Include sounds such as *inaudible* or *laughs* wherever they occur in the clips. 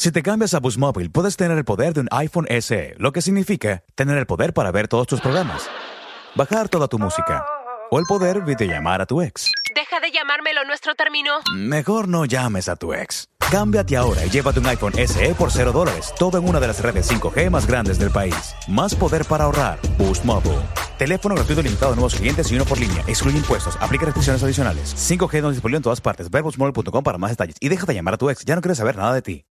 Si te cambias a Boost Mobile, puedes tener el poder de un iPhone SE, lo que significa tener el poder para ver todos tus programas, bajar toda tu música o el poder videollamar a tu ex. Deja de llamármelo, nuestro término. Mejor no llames a tu ex. Cámbiate ahora y llévate un iPhone SE por 0 dólares, todo en una de las redes 5G más grandes del país. Más poder para ahorrar. Boost Mobile. Teléfono gratuito limitado a nuevos clientes y uno por línea. Excluye impuestos. Aplica restricciones adicionales. 5G no disponible en todas partes. Ver boostmobile.com para más detalles. Y deja de llamar a tu ex. Ya no quiere saber nada de ti.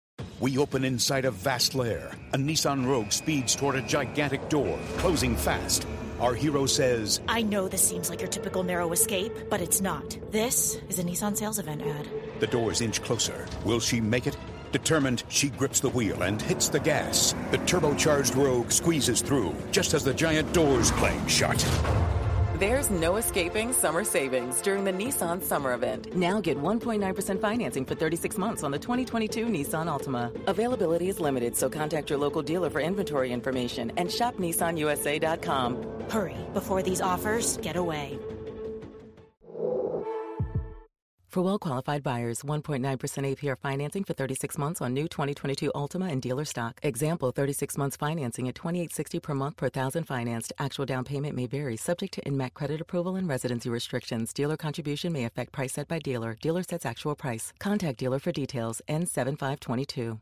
We open inside a vast lair. A Nissan Rogue speeds toward a gigantic door, closing fast. Our hero says, I know this seems like your typical narrow escape, but it's not. This is a Nissan sales event ad. The doors inch closer. Will she make it? Determined, she grips the wheel and hits the gas. The turbocharged Rogue squeezes through, just as the giant doors clang shut. There's no escaping summer savings during the Nissan Summer Event. Now get 1.9% financing for 36 months on the 2022 Nissan Altima. Availability is limited, so contact your local dealer for inventory information and shop nissanusa.com. Hurry before these offers get away. For well qualified buyers, 1.9% APR financing for 36 months on new 2022 Altima and dealer stock. Example 36 months financing at 2860 per month per thousand financed. Actual down payment may vary, subject to NMAC credit approval and residency restrictions. Dealer contribution may affect price set by dealer. Dealer sets actual price. Contact dealer for details. N7522.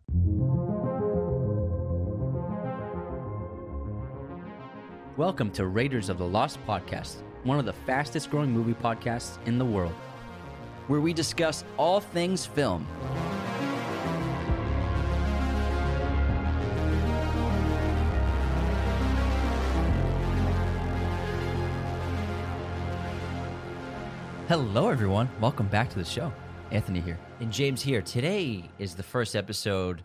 Welcome to Raiders of the Lost podcast, one of the fastest growing movie podcasts in the world. Where we discuss all things film. Hello, everyone. Welcome back to the show. Anthony here. And James here. Today is the first episode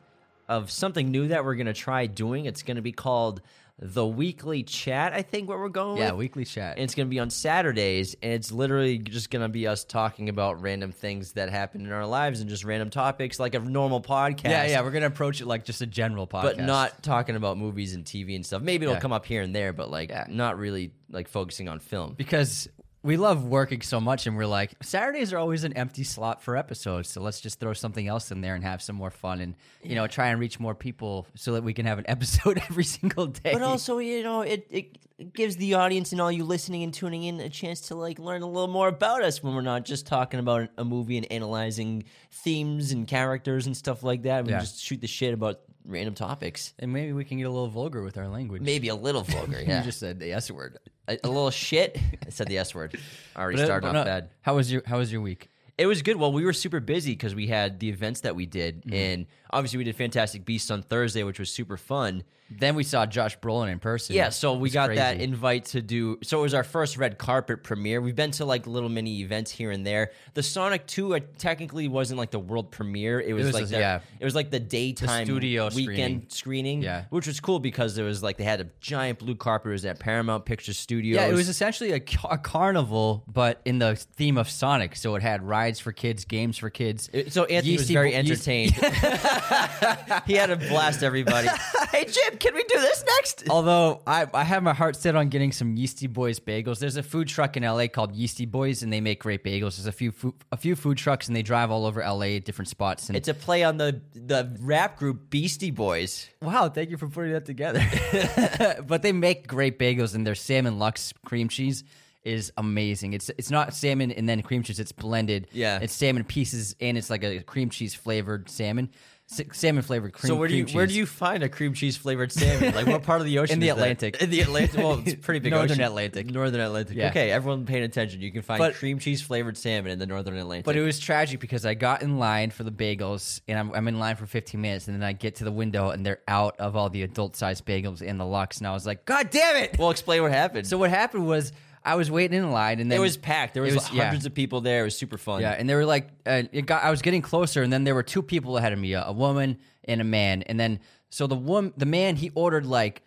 of something new that we're going to try doing. It's going to be called the weekly chat, I think, what we're going Yeah, with. weekly chat. And it's going to be on Saturdays, and it's literally just going to be us talking about random things that happen in our lives and just random topics like a normal podcast. yeah, yeah, we're gonna approach it like just a general podcast, But not talking about movies and TV and stuff. Maybe it'll Yeah. come up here and there, but like Yeah. not really like focusing on film. because we love working so much, and we're like Saturdays are always an empty slot for episodes, so let's just throw something else in there and have some more fun, and you know, try and reach more people so that we can have an *laughs* episode every single day. But also, you know, it, it gives the audience and all you listening and tuning in a chance to like learn a little more about us when we're not just talking about a movie and analyzing themes and characters and stuff like that. We Yeah. just shoot the shit about random topics. and maybe we can get a little vulgar with our language. Maybe a little vulgar, *laughs* yeah. you just said the S word. A, a little shit. I said the S word. I Already But, uh, started but off no, bad. How was your How was your week? It was good. Well, we were super busy because we had the events that we did, Mm-hmm. and obviously we did Fantastic Beasts on Thursday, which was super fun. Then we saw Josh Brolin in person. Yeah, so we got that invite to do. So it was our first red carpet premiere. We've been to like little mini events here and there. The Sonic Two uh, technically wasn't like the world premiere. It was, was like the, yeah. it was like the daytime studio weekend screening. screening. Yeah. which was cool because there was like they had a giant blue carpet. It was at Paramount Pictures Studios. Yeah, it was essentially a, a carnival, but in the theme of Sonic. So it had rides for kids, games for kids. It- so Anthony was very entertained. *laughs* he had to blast everybody. *laughs* hey Jim, can we do this next? Although I, I have my heart set on getting some Yeastie Boys bagels. There's a food truck in LA called Yeastie Boys, and they make great bagels. There's a few food, a few food trucks, and they drive all over LA at different spots. And It's a play on the the rap group Beastie Boys. wow, thank you for putting that together. *laughs* but they make great bagels, and their salmon Lox cream cheese is amazing. It's it's not salmon and then cream cheese. It's blended. Yeah. it's salmon pieces, and it's like a cream cheese flavored salmon, salmon flavored cream. So where do you where do you find a cream cheese flavored salmon? Like what part of the *laughs* ocean? In the is that? Atlantic. In the Atlantic. Well, it's pretty big. Northern ocean. Atlantic. Northern Atlantic. Yeah. Okay, everyone paying attention. You can find But- cream cheese flavored salmon in the Northern Atlantic. But it was tragic because I got in line for the bagels and I'm, I'm in line for 15 minutes and then I get to the window and they're out of all the adult sized bagels and the Lox and I was like, God damn it! well, explain what happened. So what happened was I was waiting in line, and then it was packed. There was, yeah. hundreds of people there. It was super fun. Yeah, and they were like, uh, it got. I was getting closer, and then there were two people ahead of me, a, a woman and a man. And then so the woman, the man, he ordered like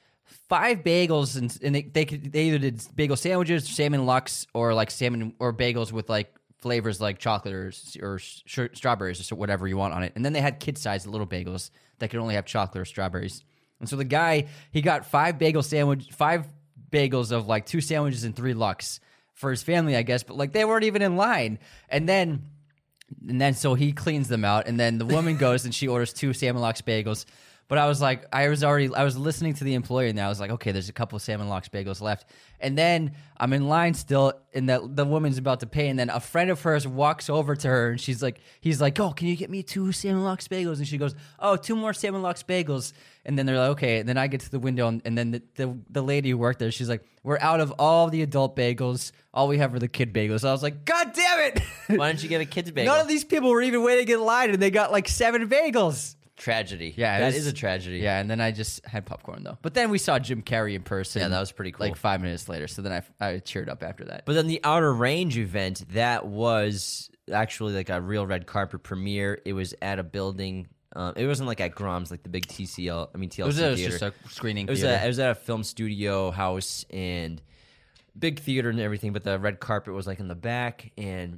five bagels, and, and they they, could, they either did bagel sandwiches, salmon lox, or like salmon or bagels with like flavors like chocolate or, or sh- strawberries or whatever you want on it. And then they had kid sized little bagels that could only have chocolate or strawberries. And so the guy, he got five bagel sandwich, five bagels of like two sandwiches and three lox for his family, I guess. But like they weren't even in line. And then and then so he cleans them out, and then the woman goes and she orders two salmon lox bagels. But I was like, I was already, I was listening to the employee, and I was like, okay, there's a couple of salmon lox bagels left. And then I'm in line still, and the the woman's about to pay, and then a friend of hers walks over to her, and she's like, he's like, oh, can you get me two salmon lox bagels? And she goes, oh, two more salmon lox bagels. And then they're like, okay. And then I get to the window, and, and then the, the the lady who worked there, she's like, we're out of all the adult bagels. All we have are the kid bagels. I was like, God damn it! Why don't you get a kid's bagel? *laughs* None of these people were even waiting in line, and they got like seven bagels. Tragedy. Yeah, that is a tragedy. Yeah, and then I just had popcorn though. But then we saw Jim Carrey in person. Yeah, that was pretty cool. Like five minutes later, so then I I cheered up after that. But then the Outer Range event, that was actually like a real red carpet premiere. It was at a building. Um, it wasn't like at Grauman's, like the big TCL. I mean TLC it was, it was just a screening. It was, theater. a, it was at a film studio house and big theater and everything, but the red carpet was like in the back and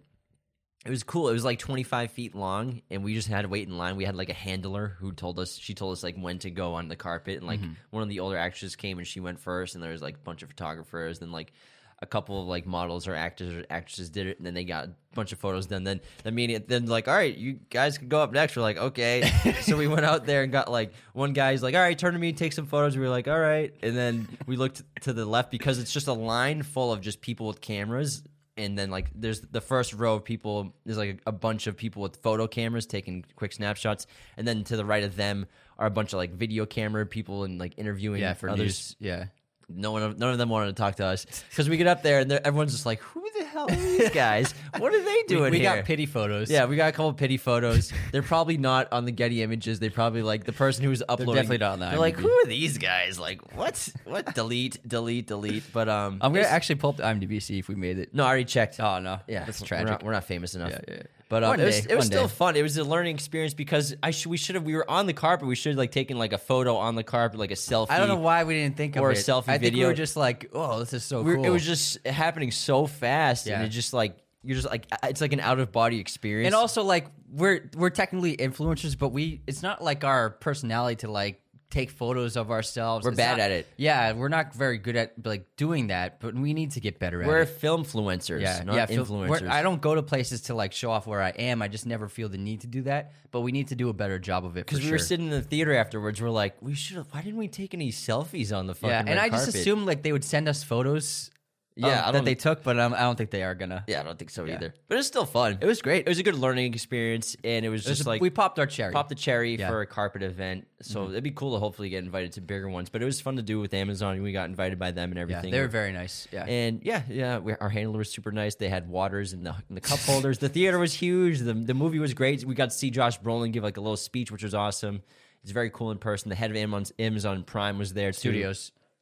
it was cool. It was like 25 feet long and we just had to wait in line. We had like a handler who told us, she told us like when to go on the carpet and like Mm-hmm. one of the older actresses came and she went first and there was like a bunch of photographers and like a couple of like models or actors or actresses did it and then they got a bunch of photos done. Then the media then like, all right, you guys can go up next. We're like, okay. *laughs* so we went out there and got like one guy's like, all right, turn to me, take some photos. We were like, all right. And then we looked to the left because it's just a line full of just people with cameras. And then like there's the first row of people, there's like a, bunch of people with photo cameras taking quick snapshots. And then to the right of them are a bunch of like video camera people and like interviewing yeah for others news. Yeah. No one, none of them wanted to talk to us because we get up there and everyone's just like, "Who the hell are these *laughs* guys? What are they doing we here?" got pity photos. Yeah, we got a couple of pity photos. They're probably not on the Getty images. They probably like the person who's uploading. They're definitely not on the They're like, "Who are these guys? Like, what? What? delete, delete, delete." But um, I'm gonna actually pull up the IMDb see if we made it. No, I already checked. Oh no. Yeah, that's we're tragic. not, we're not famous enough. Yeah, yeah. But um, it was, day, it was still day. fun. It was a learning experience because I should we should have we were on the carpet. We should have like taken like a photo on the carpet, like a selfie. I don't know why we didn't think of it. Or of a it. selfie I think we video. were just like, oh, this is so We're- cool. It was just happening so fast, Yeah. and it just like you're just like it's like an out of body experience. and also like we're we're technically influencers, but we it's not like our personality to like take photos of ourselves. We're It's bad not- at it. Yeah, we're not very good at like doing that, but we need to get better at it. we're film influencers, Yeah, not yeah. influencers. we're- I don't go to places to like show off where I am. I just never feel the need to do that. But we need to do a better job of it. because we were sitting in the theater afterwards. We're like, we should have. Why didn't we take any selfies on the fucking Yeah, and I just assumed like they would send us photos. Yeah, I that they took, but um, I don't think they are gonna. Yeah, I don't think so Yeah. either. But it's still fun. It was great. It was a good learning experience, and it was It was just a- like we popped our cherry. popped the cherry Yeah. for a carpet event. So it'd be cool to hopefully get invited to bigger ones. But it was fun to do with Amazon. We got invited by them and Yeah, everything. they were very nice. Yeah, And yeah, yeah, we, our handler was super nice. They had waters and the in the cup holders. The theater was huge. The the movie was great. We got to see Josh Brolin give like a little speech, which was awesome. It's very cool in person. The head of Amazon, Amazon Prime was there too.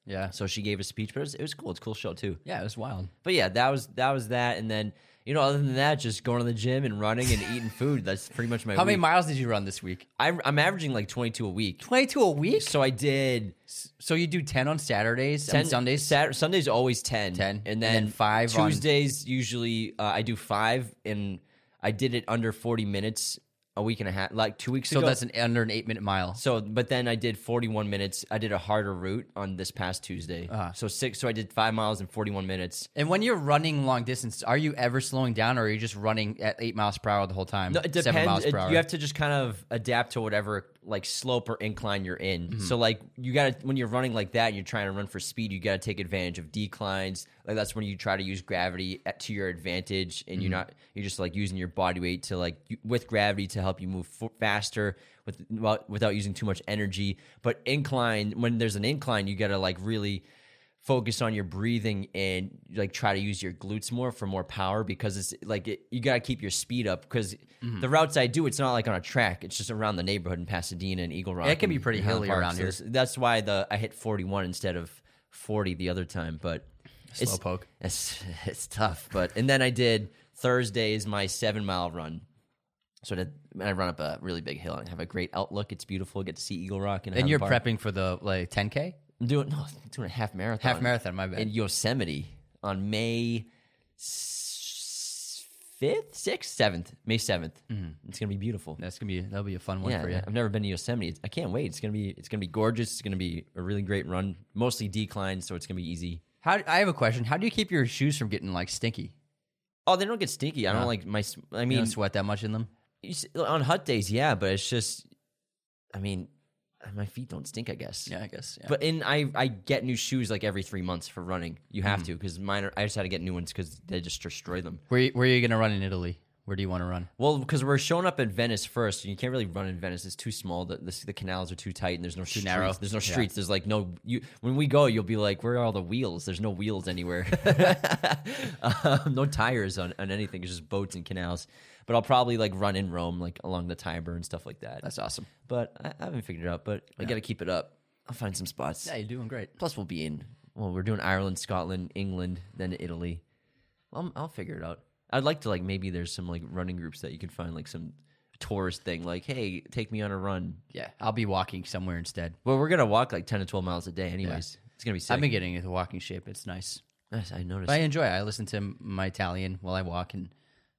Yeah, So she gave a speech, but it was, it was cool. It's a cool show too. yeah, it was wild. But yeah, that was that was that. And then you know, other than that, just going to the gym and running and eating *laughs* food. That's pretty much my. How many miles did you run this week? I'm, I'm averaging like 22 a week. Twenty-two a week. So I did So you do ten on Saturdays, 10 and Sundays. Saturday, Sunday's always 10. 10, And and then, then five on- Tuesdays, usually uh, I do five, and I did it under 40 minutes a week and a half, like two weeks so ago. that's an under an eight-minute mile. so, but then I did 41 minutes. I did a harder route on this past Tuesday. Ah. So six. So I did five miles in 41 minutes. And when you're running long distance, are you ever slowing down, or are you just running at eight miles per hour the whole time? No, it Seven miles depends. per hour. you have to just kind of adapt to whatever like slope or incline you're in. Mm-hmm. So like you got to when you're running like that, and you're trying to run for speed. You got to take advantage of declines. Like that's when you try to use gravity at, to your advantage, and Mm-hmm. you're not you're just like using your body weight to like you- with gravity to help you move f- faster with without, without using too much energy. But incline when there's an incline, you got to like really focus on your breathing and like try to use your glutes more for more power because it's like it, you got to keep your speed up because Mm-hmm. the routes I do it's not like on a track it's just around the neighborhood in Pasadena and Eagle Rock it can be pretty hilly Park. around So here. that's- why the I hit 41 instead of 40 the other time but It's- Slowpoke. It's it's tough, but and then I did Thursday is my seven mile run. So I, I run up a really big hill and have a great outlook. It's beautiful. Get to see Eagle Rock and And you're Park. prepping for the like 10k, I'm doing no, I'm doing a half marathon. half marathon. My bad. in Yosemite on May fifth, sixth, seventh, May 7th mm-hmm. It's gonna be beautiful. That's gonna be that'll be a fun one Yeah, for you. I've never been to Yosemite. It's- I can't wait. It's gonna be it's gonna be gorgeous. It's gonna be a really great run, mostly decline, so it's gonna be easy. How I have a question. How do you keep your shoes from getting like stinky? Oh, they don't get stinky. I don't like my. I You mean, don't sweat that much in them. on hot days, yeah, but it's just. I mean, *sighs* my feet don't stink. I guess. Yeah, I guess. Yeah. But in I I get new shoes like every three months for running. You Mm. have to because mine. Are, I just had to get new ones because they just destroy them. where you- where are you gonna run in Italy? Where do you want to run? Well, because we're showing up in Venice first, and you can't really run in Venice. It's too small. The, the, the canals are too tight, and there's no streets. narrow. There's no Yeah. streets. There's like no. You when we go, you'll be like, "Where are all the wheels?" There's no wheels anywhere. *laughs* *laughs* um, no tires on, on anything. It's just boats and canals. But I'll probably like run in Rome, like along the Tiber and stuff like that. That's awesome. But I, I haven't figured it out. But I got to keep it up. I'll find some spots. Yeah, you're doing great. Plus, we'll be in. Well, we're doing Ireland, Scotland, England, then Italy. I'll, I'll figure it out. I'd like to like maybe there's some like running groups that you can find like some tourist thing like hey take me on a run. Yeah, I'll be walking somewhere instead. Well, we're gonna walk like ten to twelve miles a day anyways. It's gonna be sick. I've been getting into walking shape. It's nice. Yes, I noticed. But I enjoy it. I listen to my Italian while I walk and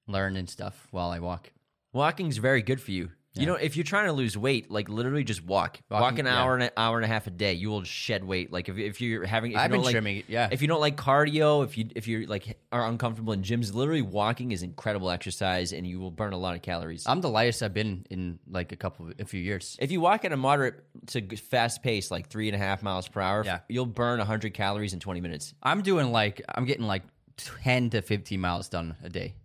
learn and stuff while I walk. Walking's very good for you. You know, if you're trying to lose weight, like literally just walk. walk Walking- an yeah. hour and an hour and a half a day. You will shed weight. Like if, if you're having, if I've you don't been like, trimming yeah. If you don't like cardio, if you if you're like are uncomfortable in gyms, literally walking is incredible exercise, and you will burn a lot of calories. I'm the lightest I've been in like a couple, a few years. If you walk at a moderate to fast pace, like three and a half miles per hour, Yeah. you'll burn 100 calories in 20 minutes. I'm doing like I'm getting like 10 to 15 miles done a day.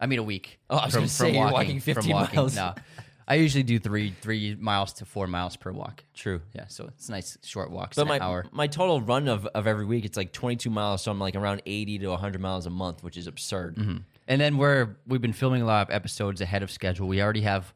I mean a week. Oh, I was gonna say, you're walking 50 miles. No, *laughs* I usually do three three miles to four miles per walk. True. Yeah, so it's a nice short walks. But my hour. my total run of, of every week, it's like 22 miles. So I'm like around 80 to 100 miles a month, which is absurd. Mm-hmm. And then we're we've been filming a lot of episodes ahead of schedule. We already have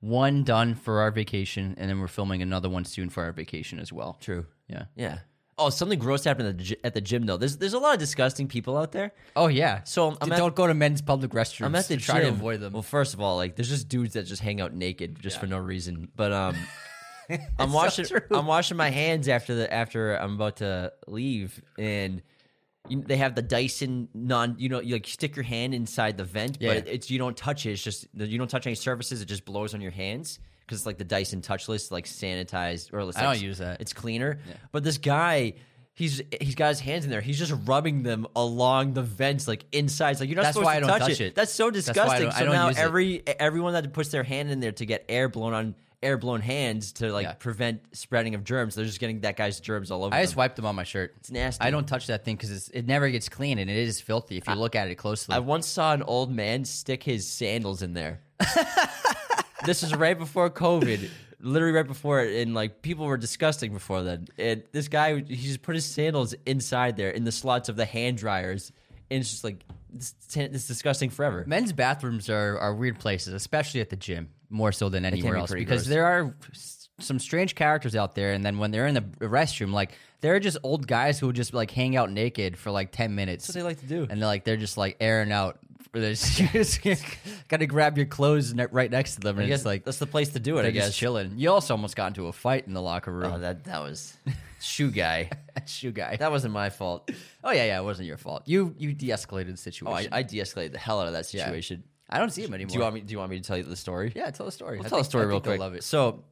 one done for our vacation, and then we're filming another one soon for our vacation as well. True. Yeah. Yeah. Oh, something gross happened at the, gy- at the gym though. There's there's a lot of disgusting people out there. Oh yeah. So I'm at- don't go to men's public restrooms. I'm at the Try gym. to avoid them. Well, first of all, like there's just dudes that just hang out naked just for no reason. But um, *laughs* I'm washing true. I'm washing my hands after the after I'm about to leave, and you, they have the Dyson non. You know, you like stick your hand inside the vent, Yeah. but it's you don't touch it. It's just you don't touch any surfaces. It just blows on your hands because it's like the Dyson touchless, like sanitized or it's I don't use that. It's cleaner. Yeah. But this guy. He's he's got his hands in there. He's just rubbing them along the vents, like inside. It's like you're not That's supposed why to I don't touch, touch it. it. That's so That's I disgusting. I so now use it. every everyone that puts their hand in there to get air blown on air blown hands to like Yeah. prevent spreading of germs. They're just getting that guy's germs all over. I just them. wiped them on my shirt. It's nasty. I don't touch that thing because it never gets clean and it is filthy if you look at it closely. I once saw an old man stick his sandals in there. *laughs* this is right before COVID. Literally right before it, and like people were disgusting before then. And this guy, he just put his sandals inside there in the slots of the hand dryers, and it's just like this, it's disgusting forever. Men's bathrooms are, are weird places, especially at the gym, more so than anywhere be else. Because gross. there are some strange characters out there, and then when they're in the restroom, like they're just old guys who just like hang out naked for like ten minutes. That's what they like to do. and they're like they're just like airing out. They're *laughs* just, got to grab your clothes ne- right next to them, I and guess it's like that's the place to do it. they're I guess. just chilling. You also almost got into a fight in the locker room. Oh, that that was *laughs* shoe guy. *laughs* shoe guy. That wasn't my fault. oh yeah, yeah, it wasn't your fault. You you de-escalated the Oh, situation. I, I de-escalated the hell out of that Yeah. situation. I don't see him anymore. Do you want me? Do you want me to tell you the story? Yeah, tell the story. I'll I tell a think- story I real think they'll quick. Love it. So,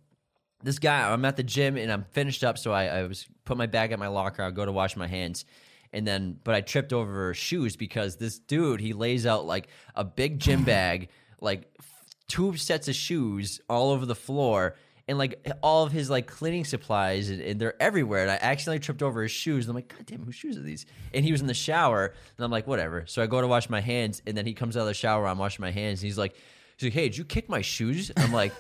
this guy, I'm at the gym and I'm finished up. So I, I was put my bag at my locker. I go to wash my hands, and then but I tripped over shoes because this dude he lays out like a big gym *laughs* bag, like two sets of shoes all over the floor. And like all of his like cleaning supplies, and, and they're everywhere. And I accidentally tripped over his shoes. And I'm like, God damn, whose shoes are these? And he was in the shower, and I'm like, whatever. So I go to wash my hands, and then he comes out of the shower. I'm washing my hands, and he's like, he's like, hey, did you kick my shoes? I'm like.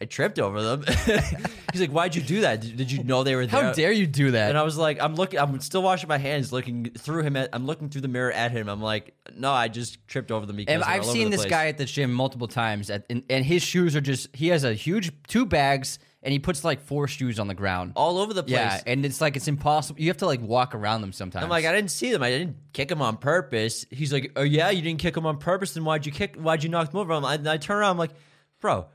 I tripped over them. *laughs* He's like, "Why'd you do that? Did, did you know they were there?" How dare you do that? And I was like, "I'm looking. I'm still washing my hands, looking through him. At, I'm looking through the mirror at him. I'm like, no, I just tripped over them because And I've seen this place." guy at the gym multiple times, at, and, and his shoes are just. He has a huge two bags, and he puts like four shoes on the ground. all over the place. yeah, and it's like it's impossible. You have to like walk around them sometimes. I'm like, I didn't see them. I didn't kick him on purpose. He's like, oh yeah, you didn't kick him on purpose. Then why'd you kick? Why'd you knock him over? I'm, I, I turn around. I'm like, bro,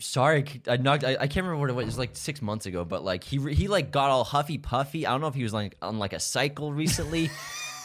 sorry, I knocked. I, I can't remember what it was. It was like six months ago. But like he he like got all huffy puffy. I don't know if he was like on like a cycle recently. *laughs*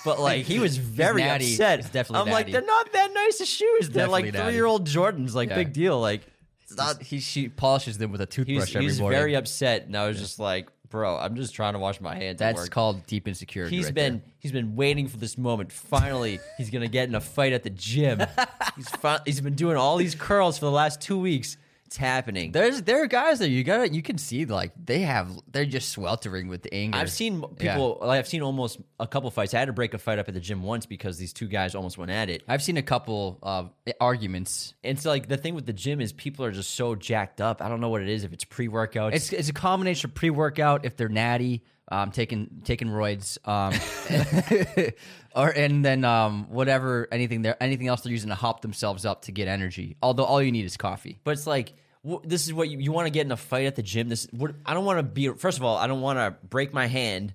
But like he was very natty. upset. He's definitely I'm like they're not that nice of shoes. They're like Definitely natty. three year old Jordans. Like Yeah. big deal. Like it's not, he she polishes them with a toothbrush was, he every was morning. very upset, and I was just like, bro, I'm just trying to wash my hands. That's work. called deep insecurity. He's right been there. he's been waiting for this moment. Finally, he's gonna get in a fight at the gym. *laughs* he's fi- he's been doing all these curls for the last two weeks. It's happening. There's there are guys there you gotta you can see like they have they're just sweltering with the anger. I've seen people. Like, I've seen almost a couple fights. I had to break a fight up at the gym once because these two guys almost went at it. I've seen a couple of eh, arguments. And so, like the thing with the gym is people are just so jacked up. I don't know what it is. If it's pre workout, It's it's a combination of pre workout if they're natty, um, taking taking roids, um, *laughs* *laughs* or and then um, whatever anything there anything else they're using to hop themselves up to get energy. Although all you need is coffee. But it's like wh- this is what you, you want to get in a fight at the gym. This what, I don't want to be. First of all, I don't want to break my hand.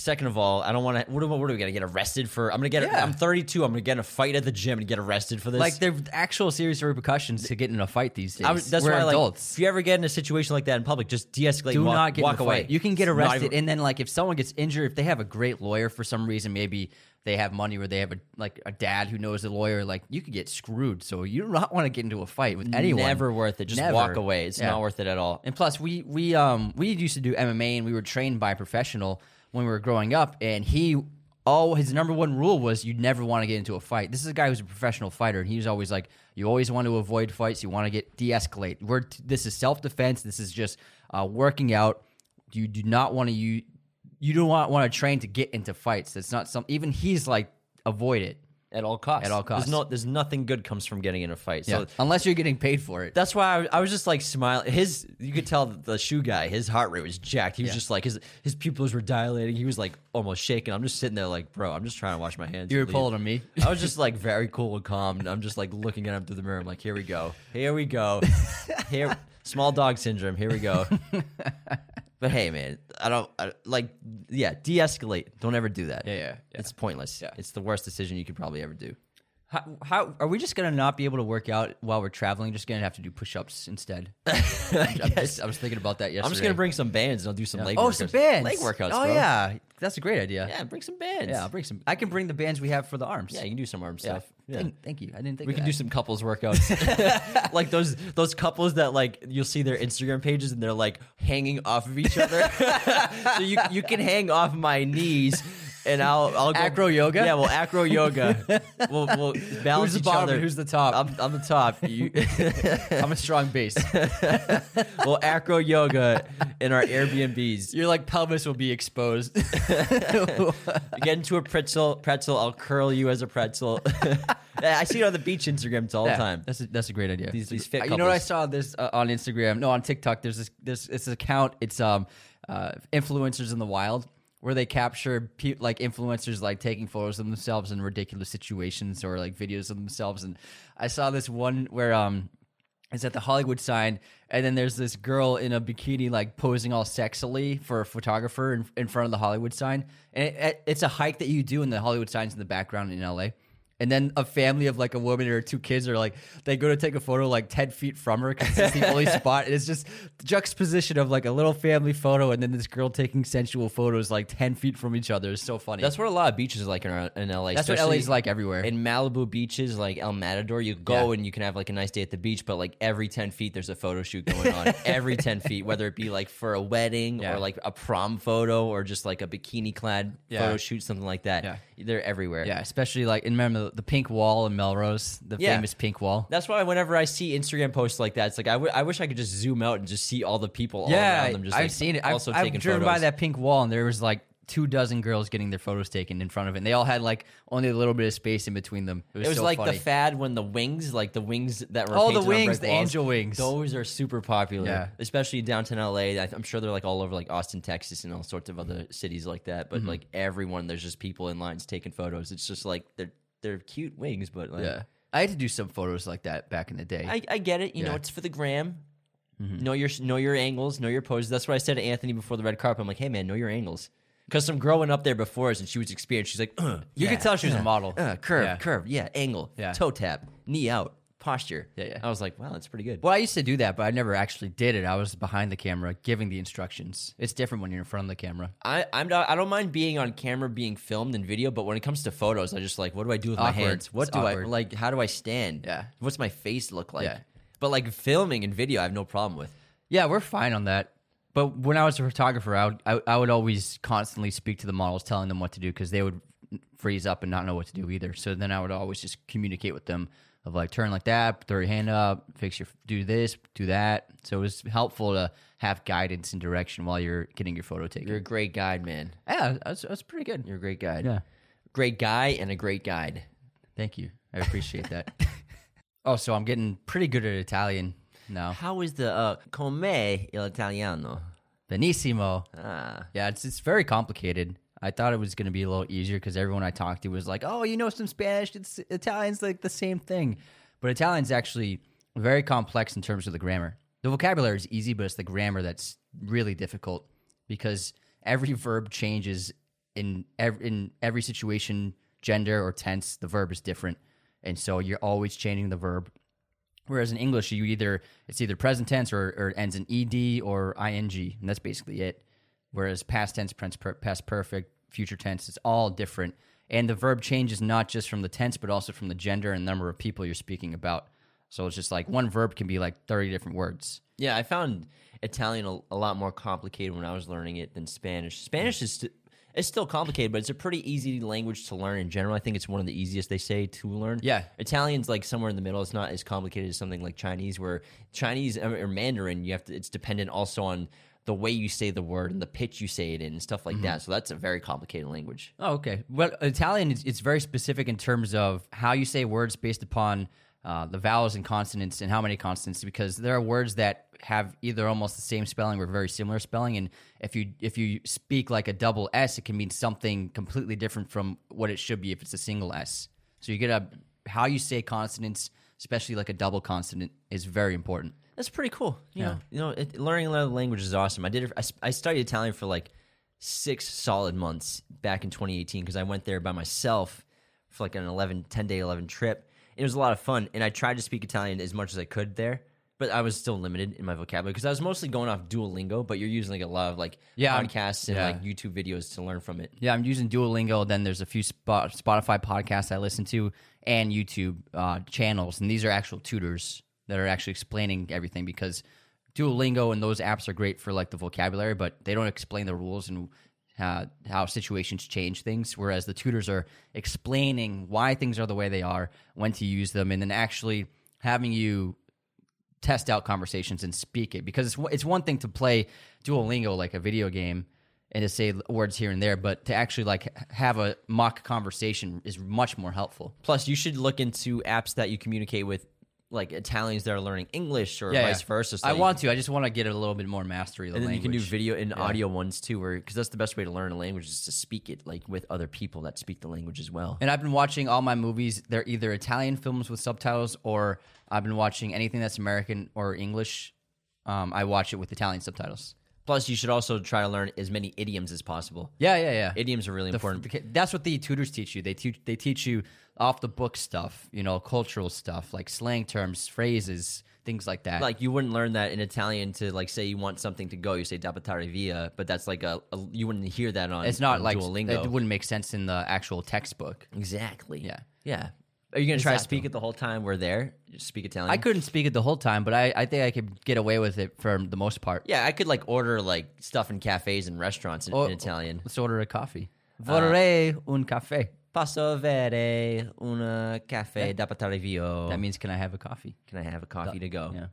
Second of all, I don't want to. What, what are we gonna get arrested for? I'm gonna get. Yeah. I'm 32. I'm gonna get in a fight at the gym and get arrested for this. Like there are actual serious repercussions to getting in a fight these days. I was, that's We're why, like, adults. if you ever get in a situation like that in public, just de-escalate. do walk, not get walk away. You can get arrested, even- and then like if someone gets injured, if they have a great lawyer for some reason, maybe they have money or they have a like a dad who knows a lawyer, like you could get screwed. So you do not want to get into a fight with anyone. never worth it. Just Never. walk away. It's Yeah. not worth it at all. And plus, we we um we used to do MMA, and we were trained by a professional when we were growing up, and he. Oh, his number one rule was you never want to get into a fight. This is a guy who's a professional fighter, and he was always like, "You always want to avoid fights. You want to get de-escalate. We're this is self defense. This is just uh, working out. You do not want to you you do not want to train to get into fights. That's not some. Even he's like avoid it. At all costs. At all costs. There's no. There's nothing good comes from getting in a fight. So Yeah, unless you're getting paid for it. That's why I, I was just like smiling. His, you could tell the shoe guy, his heart rate was jacked. He was Yeah. just like his his pupils were dilating. He was like almost shaking. I'm just sitting there like, bro, I'm just trying to wash my hands. You were leave." pulling on me. I was just like very cool and calm, and I'm just like looking at him through the mirror. I'm like, here we go, here we go, *laughs* here, small dog syndrome. Here we go. *laughs* but hey, man, I don't I, like. Yeah, de-escalate. Don't ever do that. Yeah, yeah, yeah. It's pointless. Yeah. It's the worst decision you could probably ever do. How, how are we just gonna not be able to work out while we're traveling? Just gonna have to do push-ups instead. *laughs* I'm just- I was thinking about that yesterday. I'm just gonna bring some bands and I'll do some leg. oh workouts. some bands, leg workouts. Oh bro. yeah, that's a great idea. Yeah, bring some bands. yeah. I'll bring some. I can bring the bands we have for the arms. Yeah, you can do some arm Yeah. stuff. Yeah. Thank, thank you. I didn't think We can that. do some couples workouts, *laughs* *laughs* like those those couples that like you'll see their Instagram pages and they're like hanging off of each other. *laughs* so you you can hang off my knees, and I'll I'll go Acro yoga? Yeah, well, acro yoga. *laughs* We'll, we'll balance Who's the each bottom other. and who's the top? I'm, I'm the top. You, *laughs* I'm a strong base. *laughs* well, acro yoga in our Airbnbs. Your like pelvis will be exposed. You get into a pretzel, pretzel. I'll curl you as a pretzel. I see it on the beach Instagrams all the Yeah, time. That's a, that's a great idea. These- these fit Uh, You know what I couples. saw this uh, on Instagram? No, on TikTok. There's this this it's an account. It's um uh, influencers in the wild where they capture pe- like influencers like taking photos of themselves in ridiculous situations or like videos of themselves. And I saw this one where um it's at the Hollywood sign, and then there's this girl in a bikini, like posing all sexily for a photographer in, in front of the Hollywood sign. And it, it- it's a hike that you do, and the Hollywood sign's in the background in LA. And then a family of like a woman or two kids are like, they go to take a photo like 10 feet from her because it's the only *laughs* spot. And it's just the juxtaposition of like a little family photo and then this girl taking sensual photos like 10 feet from each other is so funny. That's what a lot of beaches are like in, uh, in LA. That's what LA's like everywhere. In Malibu beaches, like El Matador, you go Yeah. and you can have like a nice day at the beach, but like every 10 feet, there's a photo shoot going on. *laughs* every 10 feet, whether it be like for a wedding Yeah. or like a prom photo or just like a bikini clad Yeah. photo shoot, something like that. They're everywhere. yeah, especially like, and remember the, the pink wall in Melrose, the Yeah. famous pink wall. That's why whenever I see Instagram posts like that, it's like I, w- I wish I could just zoom out and just see all the people all yeah, around them. Just I've like, seen it. I've, Also I've taking driven photos. by that pink wall, and there was like two dozen girls getting their photos taken in front of it. And they all had like only a little bit of space in between them. It was, It was so like funny. the fad when the wings, like the wings that were Oh, the wings, the walls, angel wings. Those are super popular, Yeah. especially in downtown LA. I'm sure they're like all over like Austin, Texas, and all sorts of other cities like that. Mm-hmm. But like everyone, there's just people in lines taking photos. It's just like they're they're cute wings, but like, yeah. I had to do some photos like that back in the day. I, I get it. You know, it's for the gram. Know your know your angles, know your poses. That's what I said to Anthony before the red carpet. I'm like, hey man, know your angles. Because some girl went up there before us and she was experienced. She's like, uh, You yeah, could tell she was a model. Uh, curve, Yeah. curve, yeah, angle, Yeah. toe tap, knee out, posture. Yeah, yeah. I was like, wow, that's pretty good. Well, I used to do that, but I never actually did it. I was behind the camera giving the instructions. It's different when you're in front of the camera. I I'm not, I don't mind being on camera, being filmed in video, but when it comes to photos, I just like, what do I do with my hands? What It's do awkward. I like? How do I stand? Yeah. What's my face look like? Yeah. But like filming and video, I have no problem with. Yeah, we're fine on that. But when I was a photographer, I would, I, I would always constantly speak to the models, telling them what to do because they would freeze up and not know what to do either. So then I would always just communicate with them of like turn like that, throw your hand up, fix your, do this, do that. So it was helpful to have guidance and direction while you're getting your photo taken. You're a great guide, man. yeah, that's, that's pretty good. You're a great guide. Yeah. Great guy and a great guide. Thank you. I appreciate that. *laughs* oh, so I'm getting pretty good at Italian now. How is the uh, come il italiano? Benissimo. Ah, Yeah, it's it's very complicated. I thought it was going to be a little easier because everyone I talked to was like, "Oh, you know some Spanish. It's Italian's like the same thing," but Italian's actually very complex in terms of the grammar. The vocabulary is easy, but it's the grammar that's really difficult because every verb changes in every, in every situation, gender or tense. The verb is different, and so you're always changing the verb. Whereas in English, you either it's either present tense or, or it ends in ed or ing, and that's basically it. Whereas past tense, past perfect, future tense, it's all different, and the verb changes not just from the tense, but also from the gender and number of people you're speaking about. So it's just like one verb can be like thirty different words. yeah. I found Italian a, a lot more complicated when I was learning it than Spanish. Spanish is st- it's still complicated, but it's a pretty easy language to learn in general. I think it's one of the easiest they say to learn. Yeah. Italian's like somewhere in the middle. It's not as complicated as something like Chinese, where Chinese uh, or Mandarin, you have to. It's dependent also on the way you say the word and the pitch you say it in and stuff like Mm-hmm. that. So that's a very complicated language. Oh, okay. Well, Italian is it's very specific in terms of how you say words based upon uh, the vowels and consonants and how many consonants, because there are words that have either almost the same spelling or very similar spelling, and if you if you speak like a double S, it can mean something completely different from what it should be if it's a single S. So you get a how you say consonants, especially like a double consonant, is very important. That's pretty cool. You Yeah. know, you know, it, learning another language is awesome. I did. it- I, I studied Italian for like six solid months back in 2018 because I went there by myself for like an 11, 10 day 11 trip. It was a lot of fun, and I tried to speak Italian as much as I could there, but I was still limited in my vocabulary because I was mostly going off Duolingo. But you're using like a lot of like Yeah, I'm- podcasts and yeah. like YouTube videos to learn from it. Yeah, I'm using Duolingo. Then there's a few spot, Spotify podcasts I listen to and YouTube uh, channels, and these are actual tutors that are actually explaining everything because Duolingo and those apps are great for like the vocabulary, but they don't explain the rules and uh, how situations change things. Whereas the tutors are explaining why things are the way they are, when to use them, and then actually having you test out conversations and speak it because it's it's one thing to play Duolingo like a video game and to say words here and there, but to actually like have a mock conversation is much more helpful. Plus, you should look into apps that you communicate with, like Italians that are learning English or Yeah, vice yeah. versa. so I you- want to. I just want to get a little bit more mastery of the and then you can do language. video and audio ones too, where because that's the best way to learn a language is to speak it like with other people that speak the language as well. And I've been watching all my movies. They're either Italian films with subtitles, or I've been watching anything that's American or English. Um, I watch it with Italian subtitles. Plus, you should also try to learn as many idioms as possible. Yeah, yeah, yeah. Idioms are really important. that's what the tutors teach you. They teach they teach you off the book stuff, you know, cultural stuff like slang terms, phrases, things like that. like you wouldn't learn that in Italian to like say you want something to go, you say da portare via, but that's like a, a you wouldn't hear that on. it's not on like Duolingo. it wouldn't make sense in the actual textbook. exactly. Yeah. yeah. Are you gonna try to speak it the whole time we're there? Just speak Italian. I couldn't speak it the whole time, but I, I think I could get away with it for the most part. Yeah, I could like order like stuff in cafes and restaurants in, Oh, in Italian. Let's order a coffee. Uh, Vorrei un caffè. Posso avere un eh, caffè da portare via? That means can I have a coffee? can I have a coffee to go? Yeah.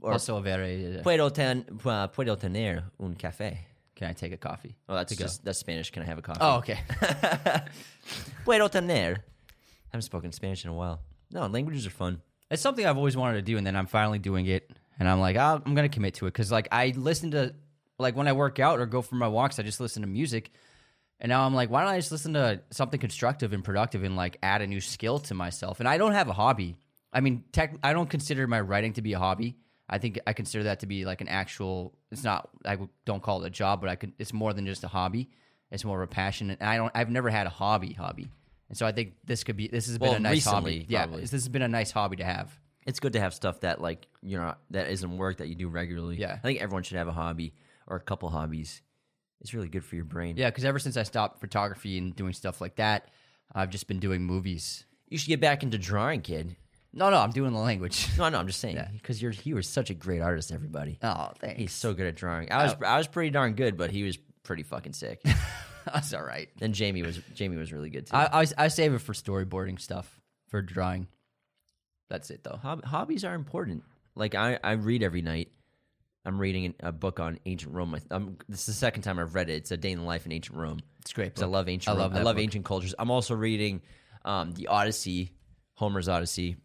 Or Posso avere. Eh, puedo, ten, pu- puedo tener un café. Can I take a coffee? Oh, that's just that's Spanish. Can I have a coffee? Oh, okay. *laughs* puedo tener. I haven't spoken Spanish in a while. No, languages are fun. It's something I've always wanted to do, and then I'm finally doing it, and I'm like, oh, I'm gonna commit to it because like I listen to like when I work out or go for my walks, I just listen to music, and now I'm like, why don't I just listen to something constructive and productive and like add a new skill to myself? And I don't have a hobby. I mean, tech, I don't consider my writing to be a hobby. I think I consider that to be like an actual. It's not. I don't call it a job, but I could. It's more than just a hobby. It's more of a passion, and I don't. I've never had a hobby hobby, and so I think this could be. This has been Well, a nice recently, hobby. Yeah, this has been a nice hobby to have. it's good to have stuff that like you know that isn't work that you do regularly. Yeah. I think everyone should have a hobby or a couple hobbies. It's really good for your brain. Yeah, because ever since I stopped photography and doing stuff like that, I've just been doing movies. You should get back into drawing, kid. No, no, I'm doing the language. *laughs* No, no, I'm just saying because you're he was such a great artist. Everybody, Oh, thanks. he's so good at drawing. I was I was pretty darn good, but he was pretty fucking sick. *laughs* That's all right. and Jamie was Jamie was really good too. I, I I save it for storyboarding stuff for drawing. That's it though. Hob- hobbies are important. Like I, I read every night. I'm reading a book on ancient Rome. I- Um, this is the second time I've read it. It's a day in the life in ancient Rome. It's great because I love ancient. I Rome. love I love book. ancient cultures. I'm also reading um, the Odyssey, Homer's Odyssey,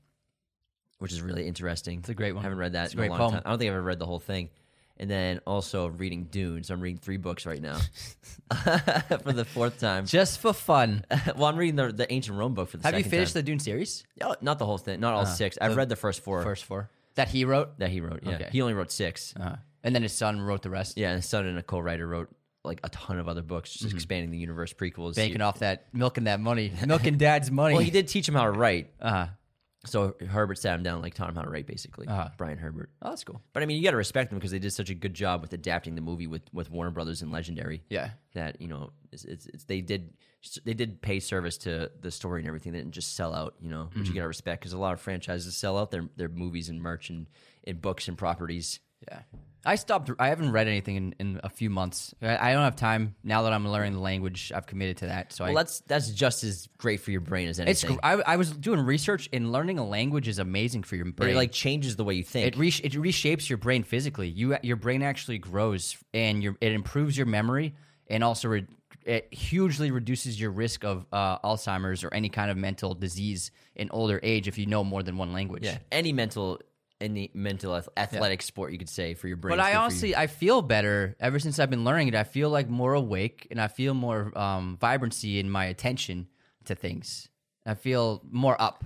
which is really interesting. It's a great one. I haven't read that It's in a great long poem. time. I don't think I've ever read the whole thing. And then also reading Dune. So I'm reading three books right now *laughs* *laughs* for the fourth time. Just for fun. *laughs* well, I'm reading the, the ancient Rome book for the Have you finished time. the Dune series? No, not the whole thing, not all six. I've read the first four First four that he wrote, that he wrote. Yeah, Okay. he only wrote six. uh, and then his son wrote the rest. Yeah, and his son and a co-writer wrote like a ton of other books, just expanding the universe, prequels. banking off that, milking that money, *laughs* milking dad's money. Well, he did teach him how to write. Uh, So Herbert sat him down, like taught him how to write, basically. Uh-huh. Brian Herbert. oh, that's cool. But I mean, you got to respect them because they did such a good job with adapting the movie with, with Warner Brothers and Legendary. Yeah. that you know, it's, it's, it's they did they did pay service to the story and everything. They didn't just sell out, you know, Mm-hmm. you got to respect because a lot of franchises sell out their their movies and merch and, and books and properties. Yeah. I stopped. I haven't read anything in, in a few months. I, I don't have time now that I'm learning the language. I've committed to that. So Well, I, that's that's just as great for your brain as it's. anything. gr- I, I was doing research and learning a language is amazing for your brain. it like changes the way you think. It, re- it reshapes your brain physically. You your brain actually grows and your it improves your memory and also re- it hugely reduces your risk of uh, Alzheimer's or any kind of mental disease in older age if you know more than one language. yeah, any mental any mental ath- athletic sport you could say for your brain. But I honestly I feel better ever since I've been learning it. I feel like more awake and I feel more um, vibrancy in my attention to things. I feel more up.